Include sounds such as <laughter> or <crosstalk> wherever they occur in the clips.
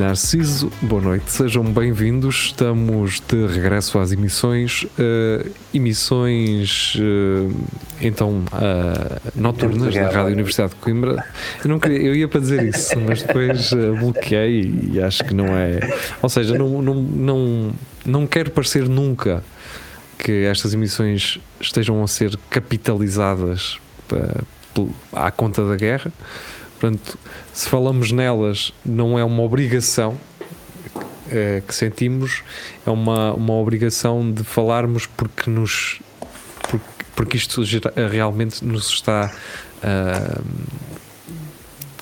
Narciso, boa noite, sejam bem-vindos. Estamos de regresso às emissões, uh, emissões uh, então uh, noturnas da Rádio Universidade de Coimbra. Eu, não queria, eu ia para dizer isso, mas depois bloqueei e acho que não é. Ou seja, não, não, não, não quero parecer nunca que estas emissões estejam a ser capitalizadas para, à conta da guerra. Portanto, se falamos nelas, não é uma obrigação é, que sentimos, é uma, uma obrigação de falarmos porque nos porque, porque isto realmente nos está uh,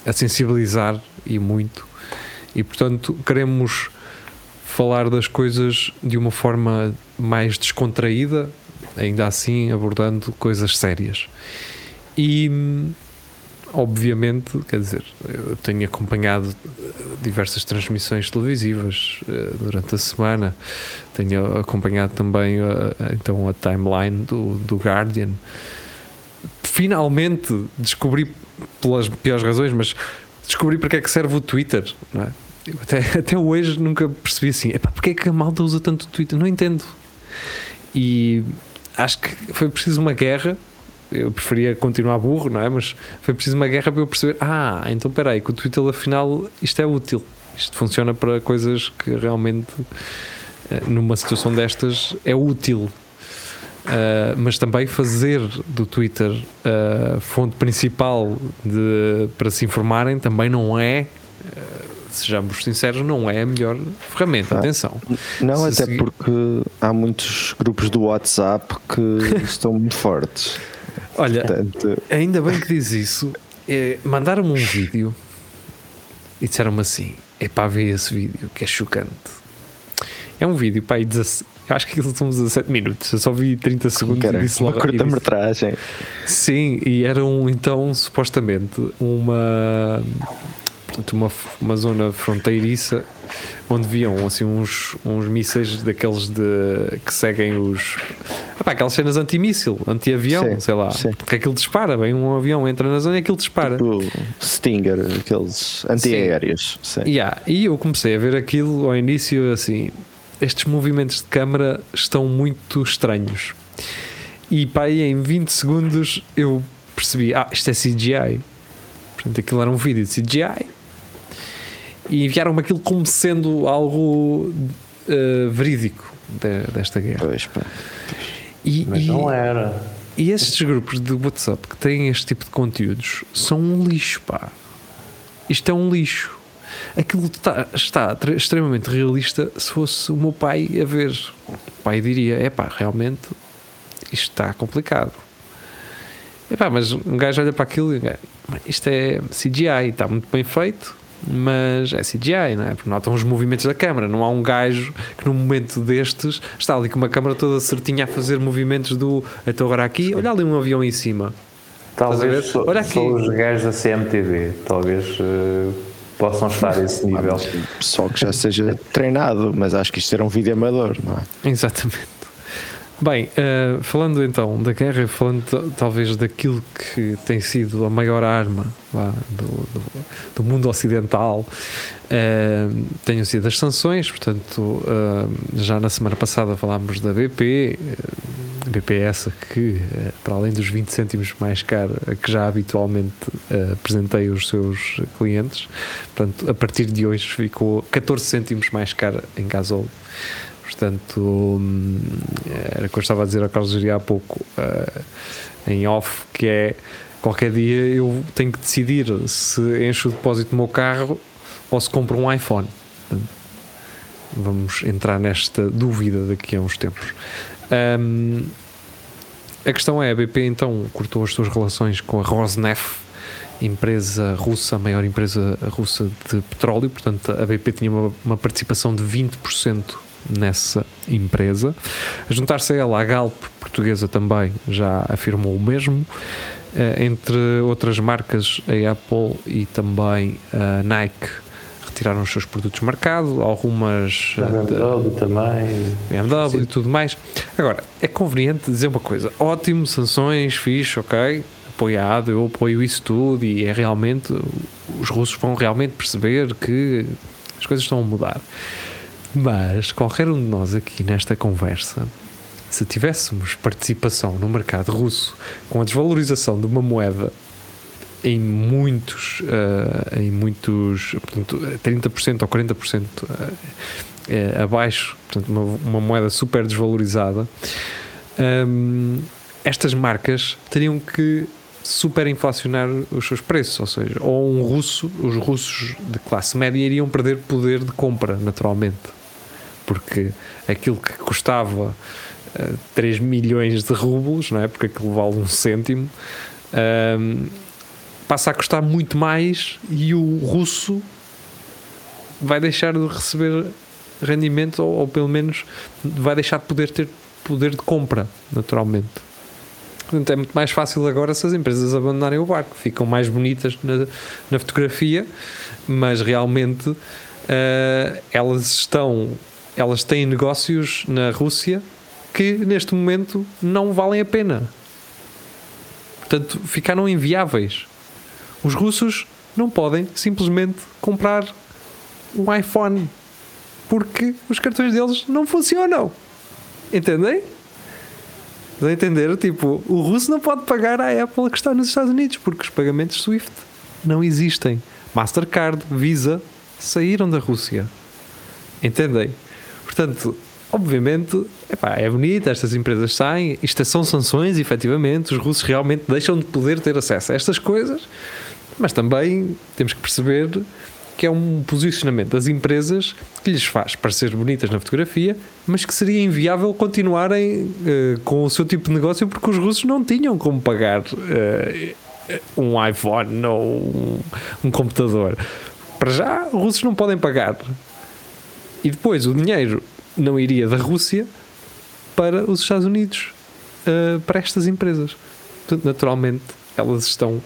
a sensibilizar e muito e portanto queremos falar das coisas de uma forma mais descontraída, ainda assim abordando coisas sérias. E obviamente, quer dizer, eu tenho acompanhado diversas transmissões televisivas uh, durante a semana, tenho acompanhado também uh, então a timeline do, do Guardian. Finalmente descobri, pelas piores razões, mas descobri para que é que serve o Twitter, não é? Até, <laughs> até hoje nunca percebi assim, epá, porque é que a malta usa tanto o Twitter? Não entendo. E acho que foi preciso uma guerra eu preferia continuar burro, não é? Mas foi preciso uma guerra para eu perceber: ah, então espera aí, que o Twitter afinal isto é útil, isto funciona para coisas que realmente eh, numa situação destas é útil. Uh, mas também fazer do Twitter a uh, fonte principal de, para se informarem também não é, uh, sejamos sinceros, não é a melhor ferramenta. Ah, Atenção. Não, se até seguir... porque há muitos grupos do WhatsApp que <laughs> estão muito fortes. Olha, Portanto... ainda bem que diz isso. É, Mandaram-me um vídeo e disseram-me assim: é para ver esse vídeo que é chocante. É um vídeo, pá, eu acho que aquilo são 17 minutos. Eu só vi 30 segundos Cara, e disse logo. Uma curta-metragem. Sim, e era um, então, supostamente, uma. Uma, uma zona fronteiriça onde viam assim uns, uns mísseis daqueles de, que seguem os. Epá, aquelas cenas anti-míssil, anti-avião, sei lá. Sim. Porque aquilo dispara, vem um avião, entra na zona e aquilo dispara. Tipo Stinger, aqueles anti-aéreos. Yeah. E eu comecei a ver aquilo ao início assim. Estes movimentos de câmara estão muito estranhos. E pá, aí em 20 segundos eu percebi: ah, isto é CGI. Portanto, aquilo era um vídeo de CGI e enviaram-me aquilo como sendo algo uh, verídico de, desta guerra. Pois, pá. E, Mas e, não era. E estes grupos de WhatsApp que têm este tipo de conteúdos são um lixo, pá. Isto é um lixo. Aquilo está, está extremamente realista se fosse o meu pai a ver. O pai diria: é pá, realmente isto está complicado. Epá, mas um gajo olha para aquilo e isto é CGI, está muito bem feito, mas é CGI, não é? Porque notam os movimentos da câmara. Não há um gajo que num momento destes está ali com uma câmara toda certinha a fazer movimentos do até agora aqui, olha ali um avião em cima. Talvez só, olha aqui. só os gajos da CMTV, talvez uh, possam estar a esse nível. Só que já seja treinado, mas acho que isto era um vídeo amador, não é? Exatamente. Bem, uh, falando então da guerra, falando talvez daquilo que tem sido a maior arma lá, do, do, do, mundo ocidental, uh, tenham sido as sanções. Portanto, uh, já na semana passada falámos da BP, uh, BP essa que, para além dos 20 cêntimos mais cara que já habitualmente apresentei aos seus clientes, portanto, a partir de hoje ficou 14 cêntimos mais cara em gasóleo. Portanto, hum, era o que eu estava a dizer ao Carlos Geria há pouco, uh, em off, que é qualquer dia eu tenho que decidir se encho o depósito do meu carro ou se compro um iPhone. Vamos entrar nesta dúvida daqui a uns tempos. Um, a questão é, a BP então cortou as suas relações com a Rosneft, empresa russa, a maior empresa russa de petróleo, portanto a BP tinha uma, uma participação de 20% nessa empresa. A juntar-se a ela, a Galp portuguesa também já afirmou o mesmo. Uh, entre outras marcas, a Apple e também a Nike retiraram os seus produtos marcados, algumas. A BMW também. BMW Sim. e tudo mais. Agora, é conveniente dizer uma coisa: ótimo, sanções, fixe, ok, apoiado, eu apoio isso tudo e é realmente. Os russos vão realmente perceber que as coisas estão a mudar. Mas qualquer um de nós aqui nesta conversa, se tivéssemos participação no mercado russo com a desvalorização de uma moeda em muitos, uh, em muitos, portanto, 30% ou 40% uh, é, abaixo, portanto, uma, uma, moeda super desvalorizada, um, estas marcas teriam que super inflacionar os seus preços, ou seja, ou um russo, os russos de classe média iriam perder poder de compra, naturalmente, porque aquilo que custava uh, eh, 3 milhões de rublos, não é? Porque aquilo vale um cêntimo. Um, passa a custar muito mais e o russo vai deixar de receber rendimento ou, ou, pelo menos vai deixar de poder ter poder de compra, naturalmente. Portanto, é muito mais fácil agora se as empresas abandonarem o barco, ficam mais bonitas na, na fotografia, mas realmente uh, elas estão, elas têm negócios na Rússia que neste momento não valem a pena. Portanto, ficaram inviáveis. Os russos não podem simplesmente comprar um iPhone porque os cartões deles não funcionam. Entendem? Estão a entender? Tipo, o russo não pode pagar à Apple que está nos Estados Unidos porque os pagamentos SWIFT não existem. Mastercard, Visa saíram da Rússia. Entendem? Portanto, obviamente, epá, é bonito, estas empresas saem, isto são sanções, efetivamente, os russos realmente deixam de poder ter acesso a estas coisas, mas também temos que perceber que é um posicionamento das empresas que lhes faz parecer bonitas na fotografia, mas que seria inviável continuarem uh, com o seu tipo de negócio porque os russos não tinham como pagar uh, um iPhone ou um, um computador. Para já, os russos não podem pagar. E depois o dinheiro não iria da Rússia para os Estados Unidos, uh, para estas empresas. Portanto, naturalmente, elas estão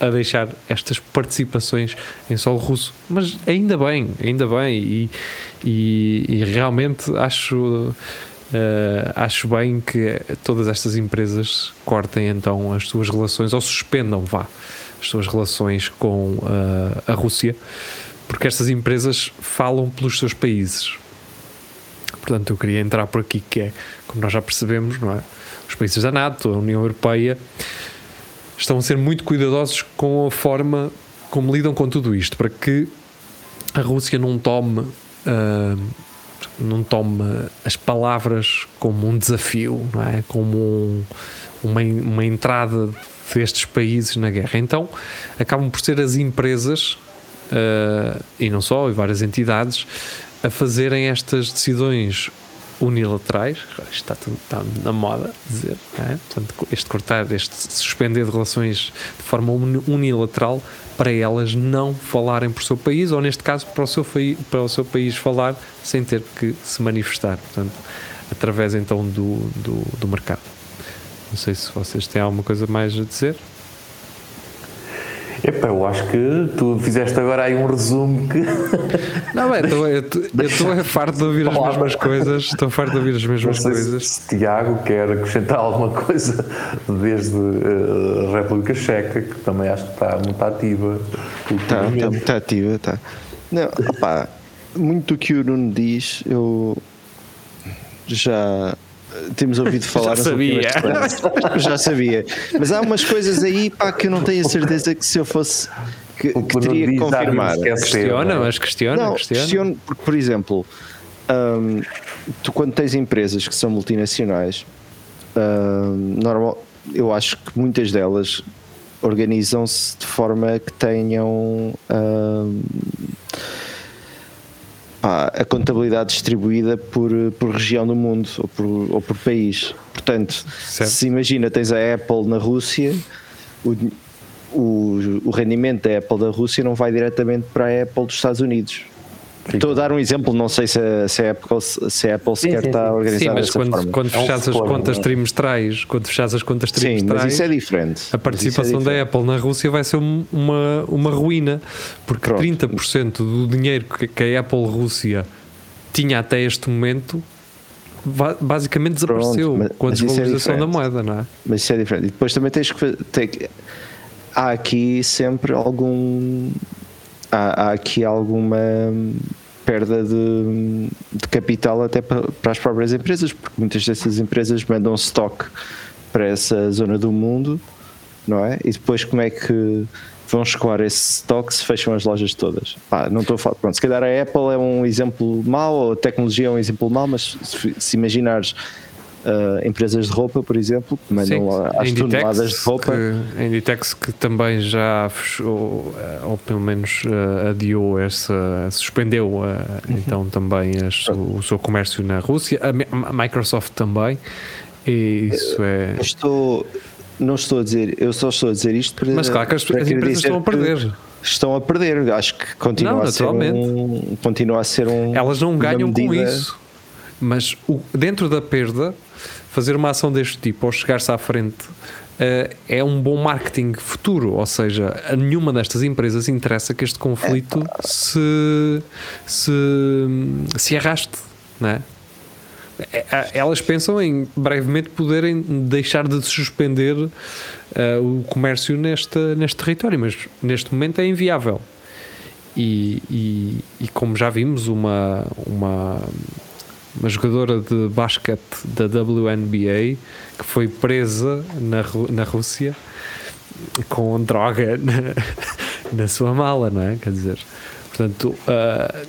a deixar estas participações em solo russo. Mas ainda bem, ainda bem, e, e, e realmente acho, uh, acho bem que todas estas empresas cortem então as suas relações, ou suspendam, vá, as suas relações com uh, a Rússia, porque estas empresas falam pelos seus países. Portanto, eu queria entrar por aqui, que é, como nós já percebemos, não é? Os países da NATO, a União Europeia, estão a ser muito cuidadosos com a forma como lidam com tudo isto, para que a Rússia não tome, uh, não tome as palavras como um desafio, não é? como um, uma, uma entrada destes países na guerra. Então acabam por ser as empresas, uh, e não só, e várias entidades, a fazerem estas decisões unilaterais, está, está na moda dizer, é? Portanto, este cortar, este suspender de relações de forma unilateral para elas não falarem por seu país, ou neste caso para o seu, para o seu país falar sem ter que se manifestar, portanto, através então do, do, do mercado. Não sei se vocês têm alguma coisa mais a dizer. Epá, eu acho que tu fizeste agora aí um resumo que. <laughs> Não, é, eu estou é farto de ouvir as mesmas coisas. Estou farto de ouvir as mesmas coisas. Se, se Tiago quer acrescentar alguma coisa desde uh, a República Checa, que também acho que está muito ativa. Está, está muito ativa, está. Não, opá, muito do que o Nuno diz, eu já temos ouvido <laughs> falar já sabia. já sabia. Mas há umas coisas aí pá, que eu não tenho a certeza que se eu fosse que, que teria que confirmar. Questiona, mas questiona, não, questiona. Questiono porque, por exemplo, hum, tu quando tens empresas que são multinacionais, hum, normal, eu acho que muitas delas organizam-se de forma que tenham hum, pá, a contabilidade distribuída por, por região do mundo ou por, ou por país. Portanto, certo. se imagina, tens a Apple na Rússia, o, o, o rendimento da Apple da Rússia não vai diretamente para a Apple dos Estados Unidos. Estou a dar um exemplo, não sei se a, se a Apple, se a Apple sequer sim, sim, está a organizar sim, mas quando, forma. quando fechas as contas trimestrais, quando fechas as contas trimestrais, sim, mas isso é diferente. A participação é diferente. da Apple na Rússia vai ser uma, uma ruína, porque Pronto. 30% do dinheiro que a Apple Rússia tinha até este momento basicamente desapareceu Pronto, com a é desvalorização é da moeda, não é? Mas isso é diferente. E depois também tens que ter, há aqui sempre algum há, há aqui alguma perda de, de, capital até para, para, as próprias empresas, porque muitas dessas empresas mandam stock para essa zona do mundo, não é? E depois como é que vão escoar esse stock se fecham as lojas todas? Pá, não estou a falar. Pronto, se calhar a Apple é um exemplo mau, ou a tecnologia é um exemplo mau, mas se, se imaginares Uh, empresas de roupa, por exemplo, que mandam as toneladas de roupa. Que, a Inditex que também já fechou, uh, ou pelo menos uh, adiou essa, suspendeu uhum. então também as, o, o, seu comércio na Rússia, a, Microsoft também, e isso é. Estou, não estou a dizer, eu só estou a dizer isto para. Mas claro que as, as empresas estão a perder. Estão a perder, acho que continua, não, a, ser um, continua a ser um. Elas não ganham com isso, mas o, dentro da perda fazer uma ação deste tipo ou chegar-se à frente uh, é um bom marketing futuro, ou seja, a nenhuma destas empresas interessa que este conflito se, se, se arraste, não é? é, é elas pensam em brevemente poderem deixar de suspender uh, o comércio neste, neste território, mas neste momento é inviável. E, e, e como já vimos, uma, uma uma jogadora de basquete da WNBA que foi presa na, na Rússia com droga <laughs> na, na sua mala, não é? Quer dizer, portanto, uh,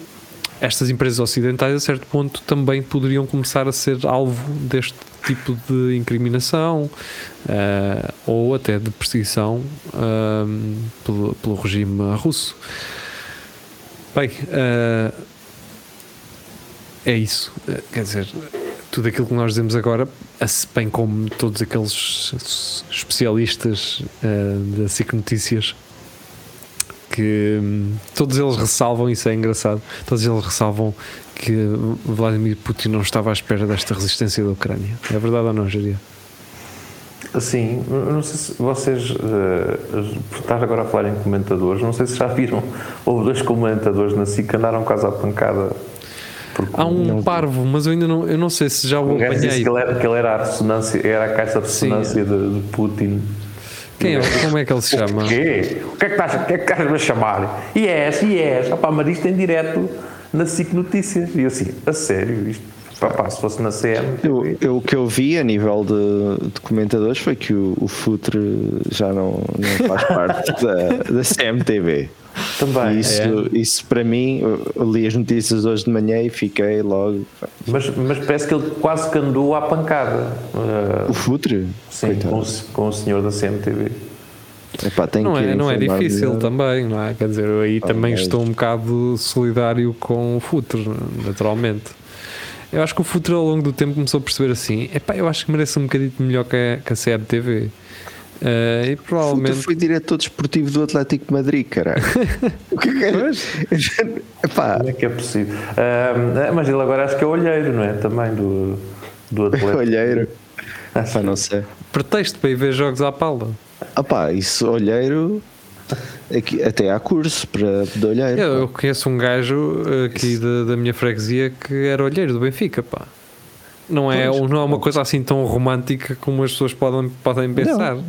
estas empresas ocidentais a certo ponto também poderiam começar a ser alvo deste tipo de incriminação uh, ou até de perseguição uh, pelo, pelo regime russo. Bem, é isso. Eh, quer dizer, tudo aquilo que nós dizemos agora, bem como todos aqueles especialistas uh, da SIC Notícias, que um, todos eles ressalvam, isso é engraçado, todos eles ressalvam que Vladimir Putin não estava à espera desta resistência da Ucrânia. É verdade ou não, Jaria? Sim, não sei se vocês uh, estás agora a falar em comentadores, não sei se já viram, houve dois comentadores na SIC que andaram quase à pancada Há um não... parvo, mas eu ainda não, eu não sei se já o, apanhei. Disse que ele era, que ele era a ressonância, era a caixa de ressonância de, de, Putin. Quem é? Como é que ele se chama? O quê? O que é que estás, o que é que estás a chamar? Yes, yes. Opa, mas isto em direto na SIC Notícias. E eu assim, a sério, isto Pá, se fosse na CM. Eu, eu, o que eu vi a nível de, de comentadores foi que o, o Futre já não, não faz <laughs> parte da, da CMTV. Também. Isso, é. isso para mim, eu li as notícias hoje de manhã e fiquei logo. Mas, mas parece que ele quase que andou à pancada. Uh, o Futre? Sim, com, com, o senhor da CMTV. Epá, não é, não é difícil também, não é? Quer dizer, eu aí também estou um bocado solidário com o Futre, naturalmente. Eu acho que o Futre ao longo do tempo começou a perceber assim: epá, eu acho que merece um bocadinho melhor que a, que a CMTV. Uh, e provavelmente. foi diretor desportivo do Atlético de Madrid, caralho. <laughs> o que é que é? Como é que é possível? Uh, mas ele agora acho que é olheiro, não é? Também do, do <laughs> Atlético. olheiro. Pá, não sei. Pretexto para ir ver jogos à pala. Ah pá, isso olheiro. Aqui, até há curso para de olheiro. Eu, eu, conheço um gajo aqui da, da minha freguesia que era olheiro do Benfica, pá. Não é, não é uma coisa assim tão romântica como as pessoas podem, podem pensar. Não.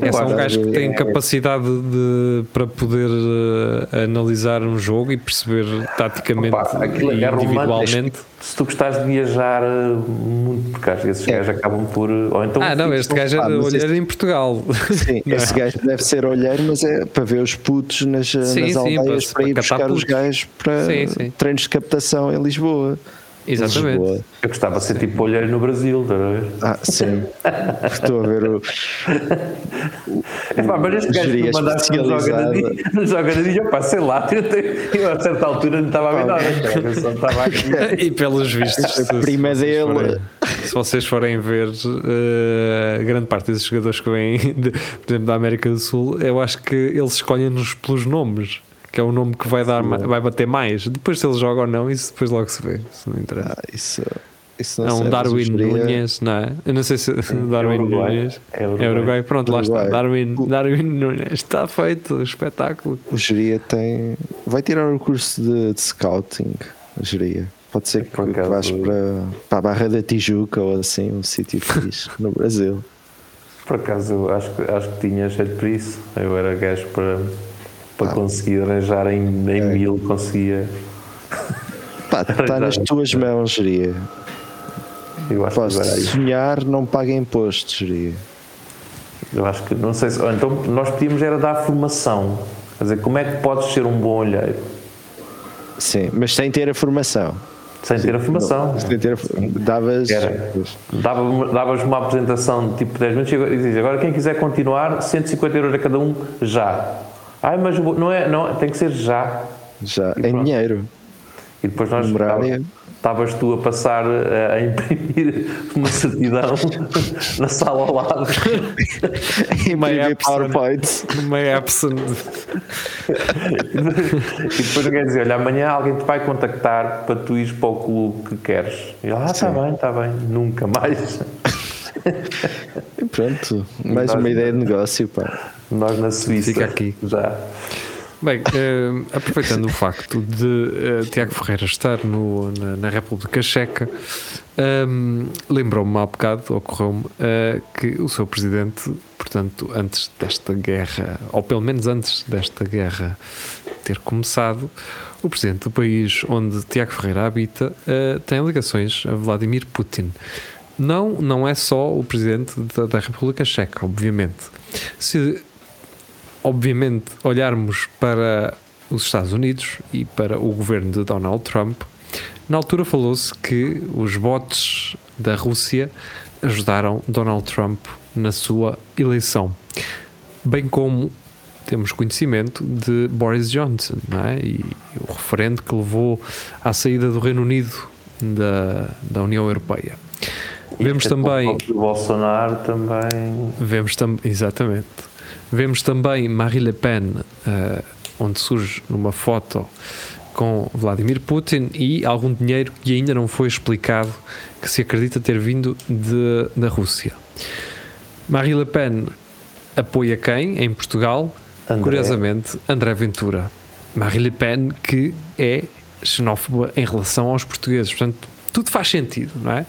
É só um gajo que tem capacidade de, para poder uh, analisar um jogo e perceber taticamente Opa, e é individualmente. Se tu gostares de viajar eh, muito, porque acho que esses é. gajos acabam por. Ou então ah, não, este gajo é olheiro este... em Portugal. Sim, <laughs> esse gajo deve ser olheiro, mas é para ver os putos nas, sim, nas sim, aldeias para, para ir buscar putos. os gajos para sim, treinos de captação em Lisboa. Exatamente. Lisboa. Eu gostava de ser tipo olheiro no Brasil, está a ver? Ah, sim. Estou a ver o. o é pá, mas este gajo que mandaste no jogadinho, no jogadinho, pá, sei lá, <laughs> eu, eu a certa altura não estava a ver nada, só estava aqui. E pelos vistos, se, prima se dele. Forem, se vocês forem ver uh, grande parte desses jogadores que vêm, <laughs> de, por exemplo, da América do Sul, eu acho que eles escolhem-nos pelos nomes que é o nome que vai, dar, vai bater mais. Depois se ele joga ou não, isso depois logo se vê. Isso não interessa. Ah, isso, isso não é um Darwin Nunes, não é? Eu não sei se <laughs> Darwin Uruguai. Nunes É é Uruguai. Uruguai. Pronto, lá está. Uruguai. Darwin, Darwin Nunes está feito, espetáculo. O Geria tem. Vai tirar o curso de, de scouting. O Geria. Pode ser que Por acaso- vais para, para a Barra da Tijuca ou assim, um sítio <laughs> fixe no Brasil. Por acaso, acho que, acho que tinha jeito para isso. Eu era gajo para, para conseguir arranjar em, em mil, conseguia. Pá, está nas tuas mãos, Geria. Eu acho que Posso é sonhar, não paga impostos, Geria. Eu acho que, não sei se. Então, nós pedimos era dar formação. Quer dizer, como é que podes ser um bom olheiro Sim, mas sem ter a formação. sem ter a formação? Sem ter a, davas. Era. Dava- Davas uma apresentação de tipo 10 minutos e e dizes, agora quem quiser continuar, 150 euros a cada um, já. Ai, mas o- não é, não, tem que ser já. Já, E em pronto. dinheiro. E depois nós estavas tu a passar eh, a imprimir <laughs> uma certidão <laughs> na sala ao lado. <laughs> Imprimir Epson. PowerPoint. Uma Epson. e depois quer dizer, olha, amanhã alguém te vai contactar para tu ires para o clube que queres. E ele, ah, está bem, está bem, nunca mais. E pronto, mais uma ideia de negócio, pá. Nós na Suíça. Fica aqui. Já. Bem, eh, aproveitando o facto de eh, Tiago Ferreira estar no- na, na República Checa, ehm, lembrou-me há bocado, ocorreu-me, eh, que o seu presidente, portanto, antes desta guerra, ou pelo menos antes desta guerra ter começado, o presidente do país onde Tiago Ferreira habita tem ligações a Vladimir Putin. Não, não é só o presidente da, da República Checa, obviamente. Se obviamente, olharmos para os Estados Unidos e para o governo de Donald Trump, na altura falou-se que os bots da Rússia ajudaram Donald Trump na sua eleição, bem como temos conhecimento de Boris Johnson é? e o referendo que levou à saída do Reino Unido da, da União Europeia. Vemos também O Bolsonaro também. Vemos também, exatamente. Vemos também Marie Le Pen, eh, onde surge numa foto com Vladimir Putin e algum dinheiro que ainda não foi explicado que se acredita ter vindo de, da Rússia. Marie Le Pen apoia quem em Portugal? André. Curiosamente, André Ventura. Marie Le Pen que é xenófoba em relação aos portugueses. Portanto, tudo faz sentido, não é?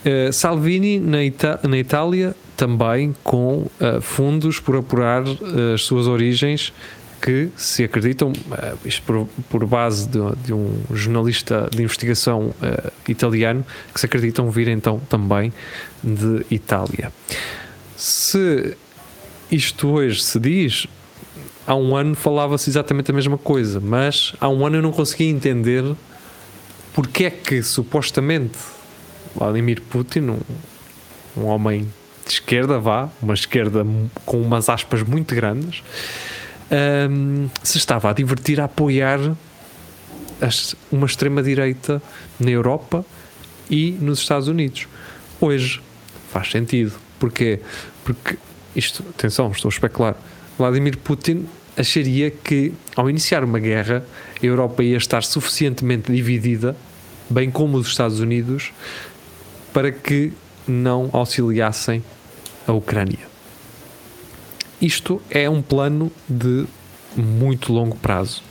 Uh, Salvini na, Ita- na Itália também com uh, fundos por apurar uh, as suas origens que se acreditam, isto por, por base de, de um jornalista de investigação italiano, que se acreditam vir então também de Itália. Se isto hoje se diz, há um ano falava-se exatamente a mesma coisa, mas há um ano eu não conseguia entender porque é que supostamente Vladimir Putin, um, um homem de esquerda, vá, uma esquerda com umas aspas muito grandes, hum, se estava a divertir a apoiar as- uma extrema-direita na Europa e nos Estados Unidos. Hoje faz sentido. Porquê? Porque isto, atenção, estou a especular. Vladimir Putin acharia que ao iniciar uma guerra a Europa ia estar suficientemente dividida, bem como os Estados Unidos, para que não auxiliassem a Ucrânia. Isto é um plano de muito longo prazo.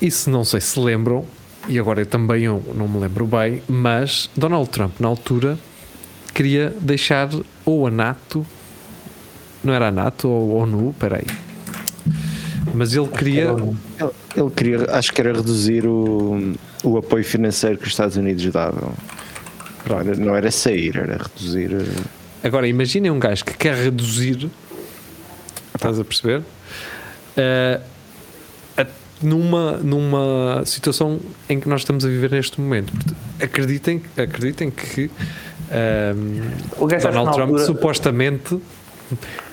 E se não sei se lembram, e agora eu também não me lembro bem, mas Donald Trump, na altura, queria deixar ou a NATO, não era a NATO ou a ONU, peraí, mas ele queria. Ele queria, acho que era reduzir o, o apoio financeiro que os Estados Unidos davam. Não era, não era sair, era reduzir. eh, Agora imaginem um gajo que quer reduzir, estás a perceber? Eh, a- numa, numa situação em que nós estamos a viver neste momento. Acreditem, acreditem que que Donald na Trump altura- supostamente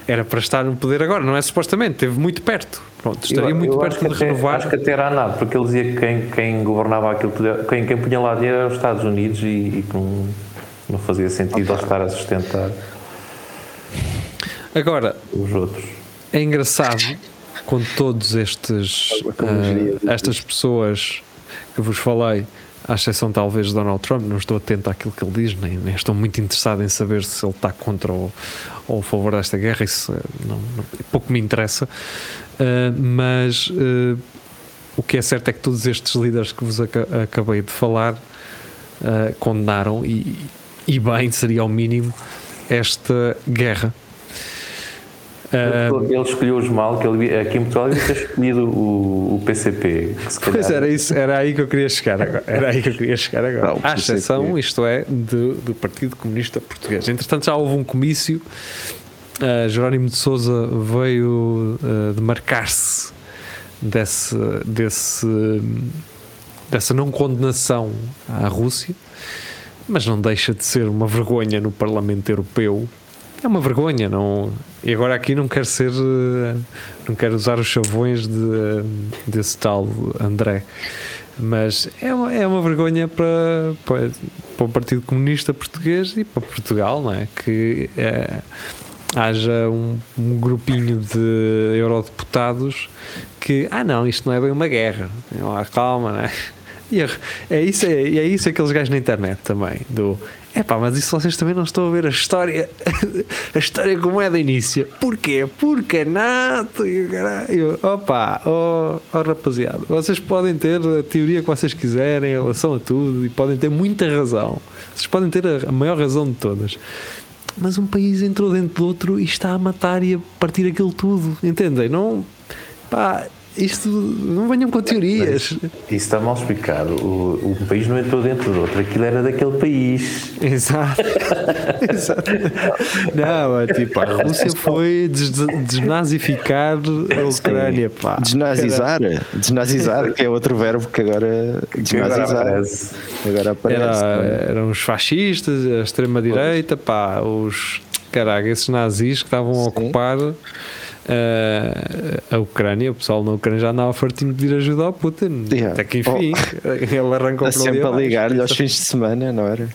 era para estar no poder agora, não é supostamente, esteve muito perto. Pronto, estaria Eu- muito eu perto de até- renovar. Acho que até era a NATO, porque ele dizia que quem, quem governava aquilo, quem, quem punha lá dinheiro era os Estados Unidos e, e que não, não fazia sentido ele estar a sustentar Agora, os outros. é engraçado com todos estes tudo estas pessoas que vos falei, à exceção talvez de Donald Trump, não estou atento àquilo que ele diz, nem, nem estou muito interessado em saber se ele está contra ou, ou a favor desta guerra, isso eh, não, não- pouco me interessa. Ah, mas ah, o que é certo é que todos estes líderes que vos aca- acabei de falar ah, condenaram e, e bem seria ao mínimo esta guerra. Ah, Ele escolheu os mal, que ele, aqui em Portugal ele ter escolhido o, o PCP. Pois era isso, era aí que eu queria chegar agora. Era aí que eu queria chegar agora. Não, À exceção, isto é, de- do Partido Comunista Português. Entretanto, já houve um comício. uh, Jerónimo de Souza veio uh, demarcar-se desse, desse, dessa não condenação à Rússia, mas não deixa de ser uma vergonha no Parlamento Europeu. É uma vergonha, não. E agora aqui não quero ser. uh, Não quero usar os chavões de, desse tal André. Mas é uma, é uma vergonha para, para, para o Partido Comunista Português e para Portugal, não é? Que eh, haja um, um grupinho de eurodeputados que, ah não, isto não é bem uma guerra. Ah, calma, não é? E é, é isso, é, é isso aqueles gajos na internet também, do é pá, mas isso vocês também não estão a ver a história, a história como é do início. Porquê? Porque nato e caralho. Opa, oh, oh rapaziada, vocês podem ter a teoria que vocês quiserem em relação a tudo e podem ter muita razão. Vocês podem ter a, a maior razão de todas. Mas um país entrou dentro do outro e está a matar e a partir aquilo tudo. Entendem? Não. Pá, isto. Não venham com teorias. Isso está mal explicado. O, o país não entrou dentro do outro, aquilo era daquele país. Exato. <laughs> Exato. Não, é tipo, a Rússia foi des- desnazificar a Ucrânia, pá. Desnazizar, desnazizar, que é outro verbo que agora desnazizar. aparece. Agora aparece. Era, eram os fascistas, a extrema-direita, pá, os. Caraca, esses nazis que estavam a Sim. ocupar eh, a Ucrânia, o pessoal na Ucrânia já andava fartinho de pedir ajuda ao Putin. Yeah. Até que enfim, <laughs> ele arrancou Está para sempre a ligar-lhe aos fins de semana, não era?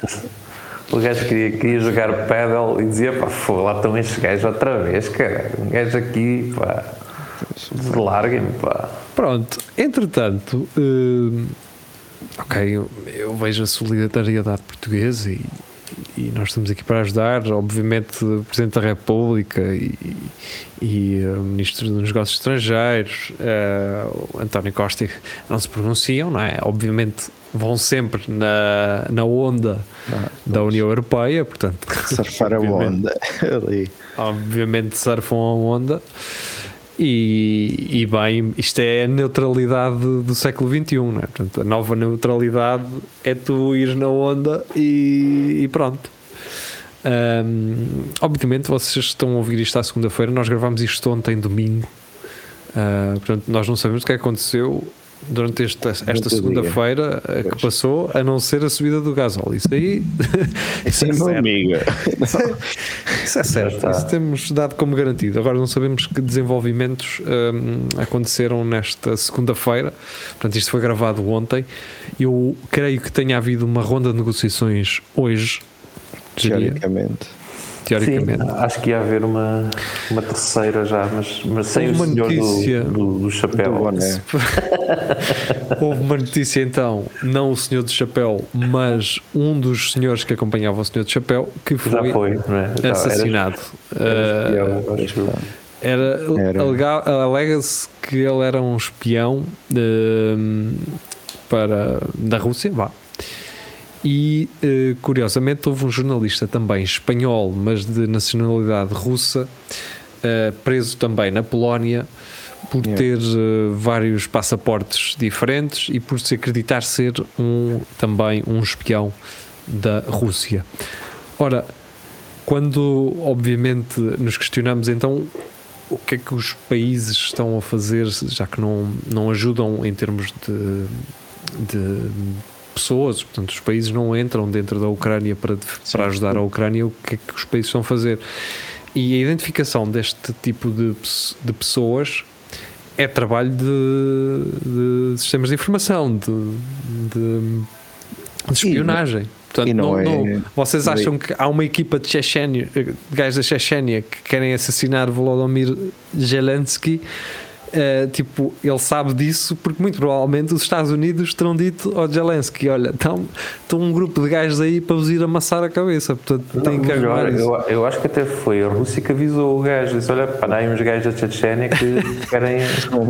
O gajo queria, queria jogar paddle e dizia, pá, fogo, lá estão estes gajos outra vez, cara. Um gajo aqui, pá, larguem-me, pá. Pronto, entretanto, hum, ok, eu, eu vejo a solidariedade portuguesa e, e nós estamos aqui para ajudar. Obviamente, o Presidente da República e, e o Ministro dos Negócios Estrangeiros, eh, o António Costa, não se pronunciam, não é? Obviamente, vão sempre na, na onda da União Europeia, portanto, Surfar a <laughs> onda <laughs> ali. obviamente surfam a onda e, e bem, isto é a neutralidade do século XXI, não é? Portanto, a nova neutralidade é tu ir na onda e, e pronto. Ahm, obviamente vocês estão a ouvir isto à segunda-feira, nós gravámos isto ontem, domingo. Ah, portanto, nós não sabemos o que é que aconteceu durante esta, esta segunda-feira ah, que passou, a não ser a subida do gasóleo. Isso aí, <laughs> isso é Sim, meu certo. amigo. <laughs> Isso é certo, isso temos dado como garantido. Agora não sabemos que desenvolvimentos hum, aconteceram nesta segunda-feira. Portanto, isto foi gravado ontem. Eu creio que tenha havido uma ronda de negociações hoje, Teoricamente. Teoricamente. Sim, acho que ia haver uma, uma terceira já, mas, mas sem Houve o senhor notícia do, do, do chapéu. Do boné. <laughs> Houve uma notícia então, não o senhor de chapéu, mas um dos senhores que acompanhava o senhor de chapéu que Já foi, foi, é? Já era- assassinado. era espião. Era, Era. alega- alega-se que ele era um espião hum, para, da Rússia, vá. E eh, curiosamente houve um jornalista também espanhol, mas de nacionalidade russa, eh, preso também na Polónia por Yeah. ter eh, vários passaportes diferentes e por se acreditar ser um, também um espião da Rússia. Ora, quando obviamente nos questionamos então o que é que os países estão a fazer, já que não, não ajudam em termos de, de pessoas, portanto, os países não entram dentro da Ucrânia para, para ajudar a Ucrânia, o que é que os países a fazer? E a identificação deste tipo de, de pessoas é trabalho de, de sistemas de informação, de, de, de espionagem. Portanto, não não, é- não- vocês acham que há uma equipa de Chechênia, de gajos da Chechênia que querem assassinar Volodymyr Zelensky Uh, tipo, ele sabe disso porque muito provavelmente os Estados Unidos terão dito ao Zelensky: olha, estão um grupo de gajos aí para vos ir amassar a cabeça. Portanto, tem que melhor, arrumar isso. eu, eu acho que até foi a Rússia que avisou o gajo. Disse: olha, pá, dá aí uns gajos da Chechênia que <laughs> querem,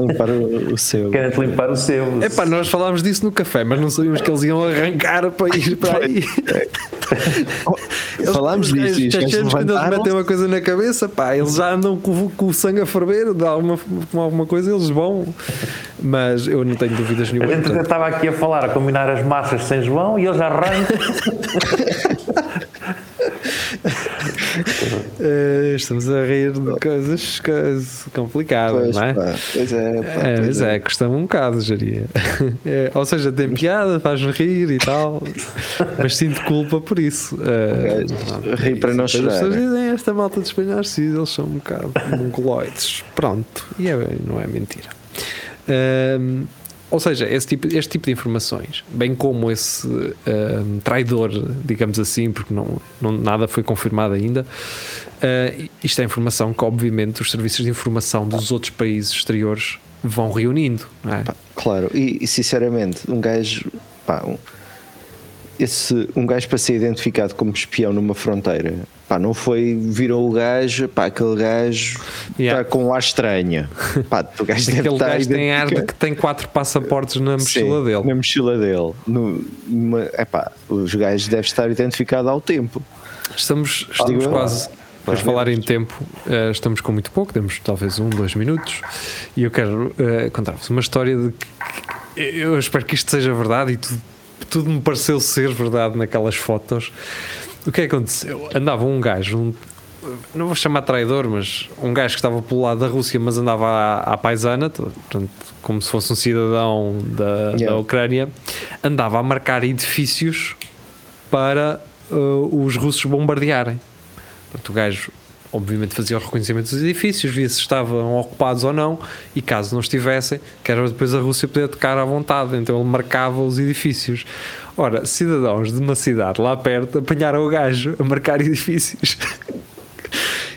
limpar o, o seu. <laughs> querem te limpar o seu. Epá, nós falámos disso no café, mas não sabíamos que eles iam arrancar para ir para aí. <laughs> Eles- Falámos os disso os gajos chechenos, quando eles metem uma coisa na cabeça, pá, eles já andam com, o- com o sangue a ferver de alguma, com alguma coisa, eles vão. Mas eu não tenho dúvidas A nenhuma. gente portanto, estava aqui a falar, a combinar as de São João e eles arrancam. <laughs> eh, estamos a rir de coisas, coisas complicadas, Pois, não é? pá, pois é, pá, É, pois mas é, custa-me um bocado, geria. <laughs> É, ou seja, tem piada, faz-me rir e tal, mas sinto culpa por isso. É, gajo ri para não chorar, As pessoas né? dizem esta malta de Espanha Narciso, eles são um bocado mongoloides. Pronto, e é, não é mentira. Ahm, ou seja, tipo, este tipo de informações, bem como esse ahm, traidor, digamos assim, porque não, não- nada foi confirmado ainda, ah, isto é informação que, obviamente, os serviços de informação dos outros países exteriores vão reunindo. É? Claro, e, e sinceramente, um gajo, pá, um, esse, um gajo para ser identificado como espião numa fronteira, pá, não foi, virou o gajo, pá, aquele gajo está Yeah. com um ar estranho. Pá, o gajo deve Aquele estar gajo tem ar de que tem quatro passaportes na mochila Sim, dele. Na mochila dele. No, numa, epá, os gajos devem estar identificados ao tempo. Estamos, estamos quase. Pois falar em tempo, eh, estamos com muito pouco, temos talvez um, dois minutos, e eu quero eh, contar-vos uma história de que eu espero que isto seja verdade e tudo, tudo me pareceu ser verdade naquelas fotos. O que é que aconteceu? Andava um gajo, um- não vou chamar traidor, mas um gajo que estava pelo lado da Rússia, mas andava à, à paisana, portanto, como se fosse um cidadão da, da Yeah. Ucrânia, andava a marcar edifícios para eh, os russos bombardearem. Portanto, o gajo, obviamente, fazia o reconhecimento dos edifícios, via se estavam ocupados ou não, e caso não estivessem, que era depois a Rússia poder tocar à vontade, então ele marcava os edifícios. Ora, cidadãos de uma cidade lá perto apanharam o gajo a marcar <laughs> edifícios.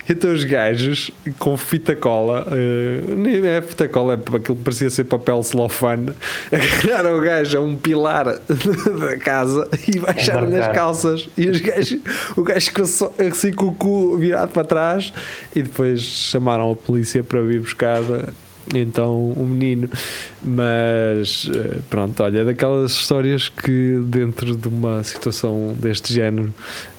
Então os gajos com fita cola, eh, nem é fita cola, é aquilo que parecia ser papel celofane, <laughs> agarraram o gajo a um pilar <laughs> da casa e baixaram-lhe as Embarcar. calças. E os gajos, o gajo ficou só assim com o cu virado para trás e depois chamaram a polícia para vir buscar então o menino. Mas eh, pronto, olha, é daquelas histórias que dentro de uma situação deste género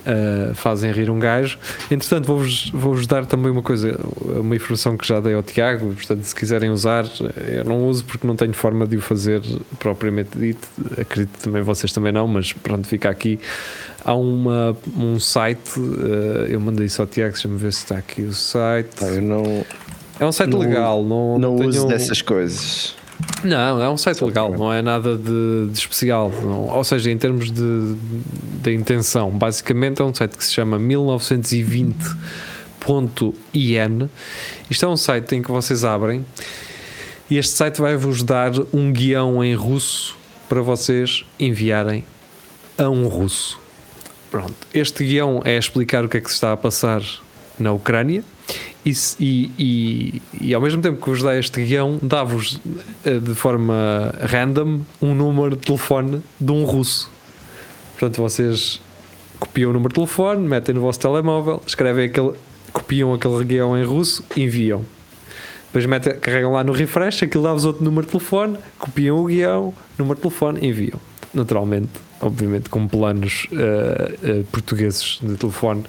eh, fazem rir um gajo. Entretanto, vou-vos vou dar também uma coisa, uma informação que já dei ao Tiago. Portanto, se quiserem usar, eh, eu não uso porque não tenho forma de o fazer propriamente dito. Acredito também vocês também não, mas pronto, fica aqui. Há uma, um site, eh, eu mandei isso ao Tiago, deixa-me ver se está aqui o site. Pá, eu não, É um site Não- legal, não, não, não uso dessas coisas. Não, é um site legal, não é nada de, de especial. não- ou seja, em termos de, de intenção, basicamente é um site que se chama 1920.in. Isto é um site em que vocês abrem e este site vai vos dar um guião em russo para vocês enviarem a um russo. Pronto, este guião é explicar o que é que se está a passar na Ucrânia e, e, e, ao mesmo tempo que vos dá este guião, dá-vos eh, de forma random um número de telefone de um russo. Portanto, vocês copiam o número de telefone, metem no vosso telemóvel, escrevem aquele, copiam aquele guião em russo enviam. Depois metem, carregam lá no refresh, aquilo dá-vos outro número de telefone, copiam o guião, número de telefone, enviam. Naturalmente, obviamente, com planos eh, eh, portugueses de telefone,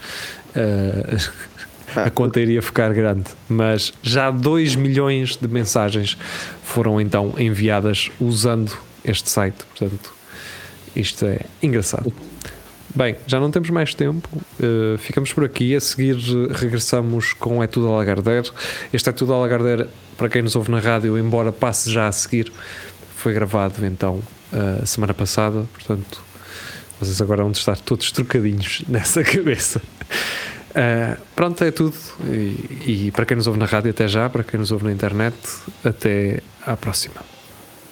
eh, a conta iria ficar grande. Mas já 2 milhões de mensagens foram então enviadas usando este site. Portanto, isto é engraçado. Bem, já não temos mais tempo, eh, ficamos por aqui. A seguir, regressamos com É Tudo a Lagardère. Este É Tudo a Lagardère, para quem nos ouve na rádio, embora passe já a seguir, foi gravado então a semana passada. Portanto, vocês agora vão estar todos trocadinhos <laughs> nessa cabeça. Eh, pronto, é tudo. E, e para quem nos ouve na rádio, até já. Para quem nos ouve na internet, até à próxima.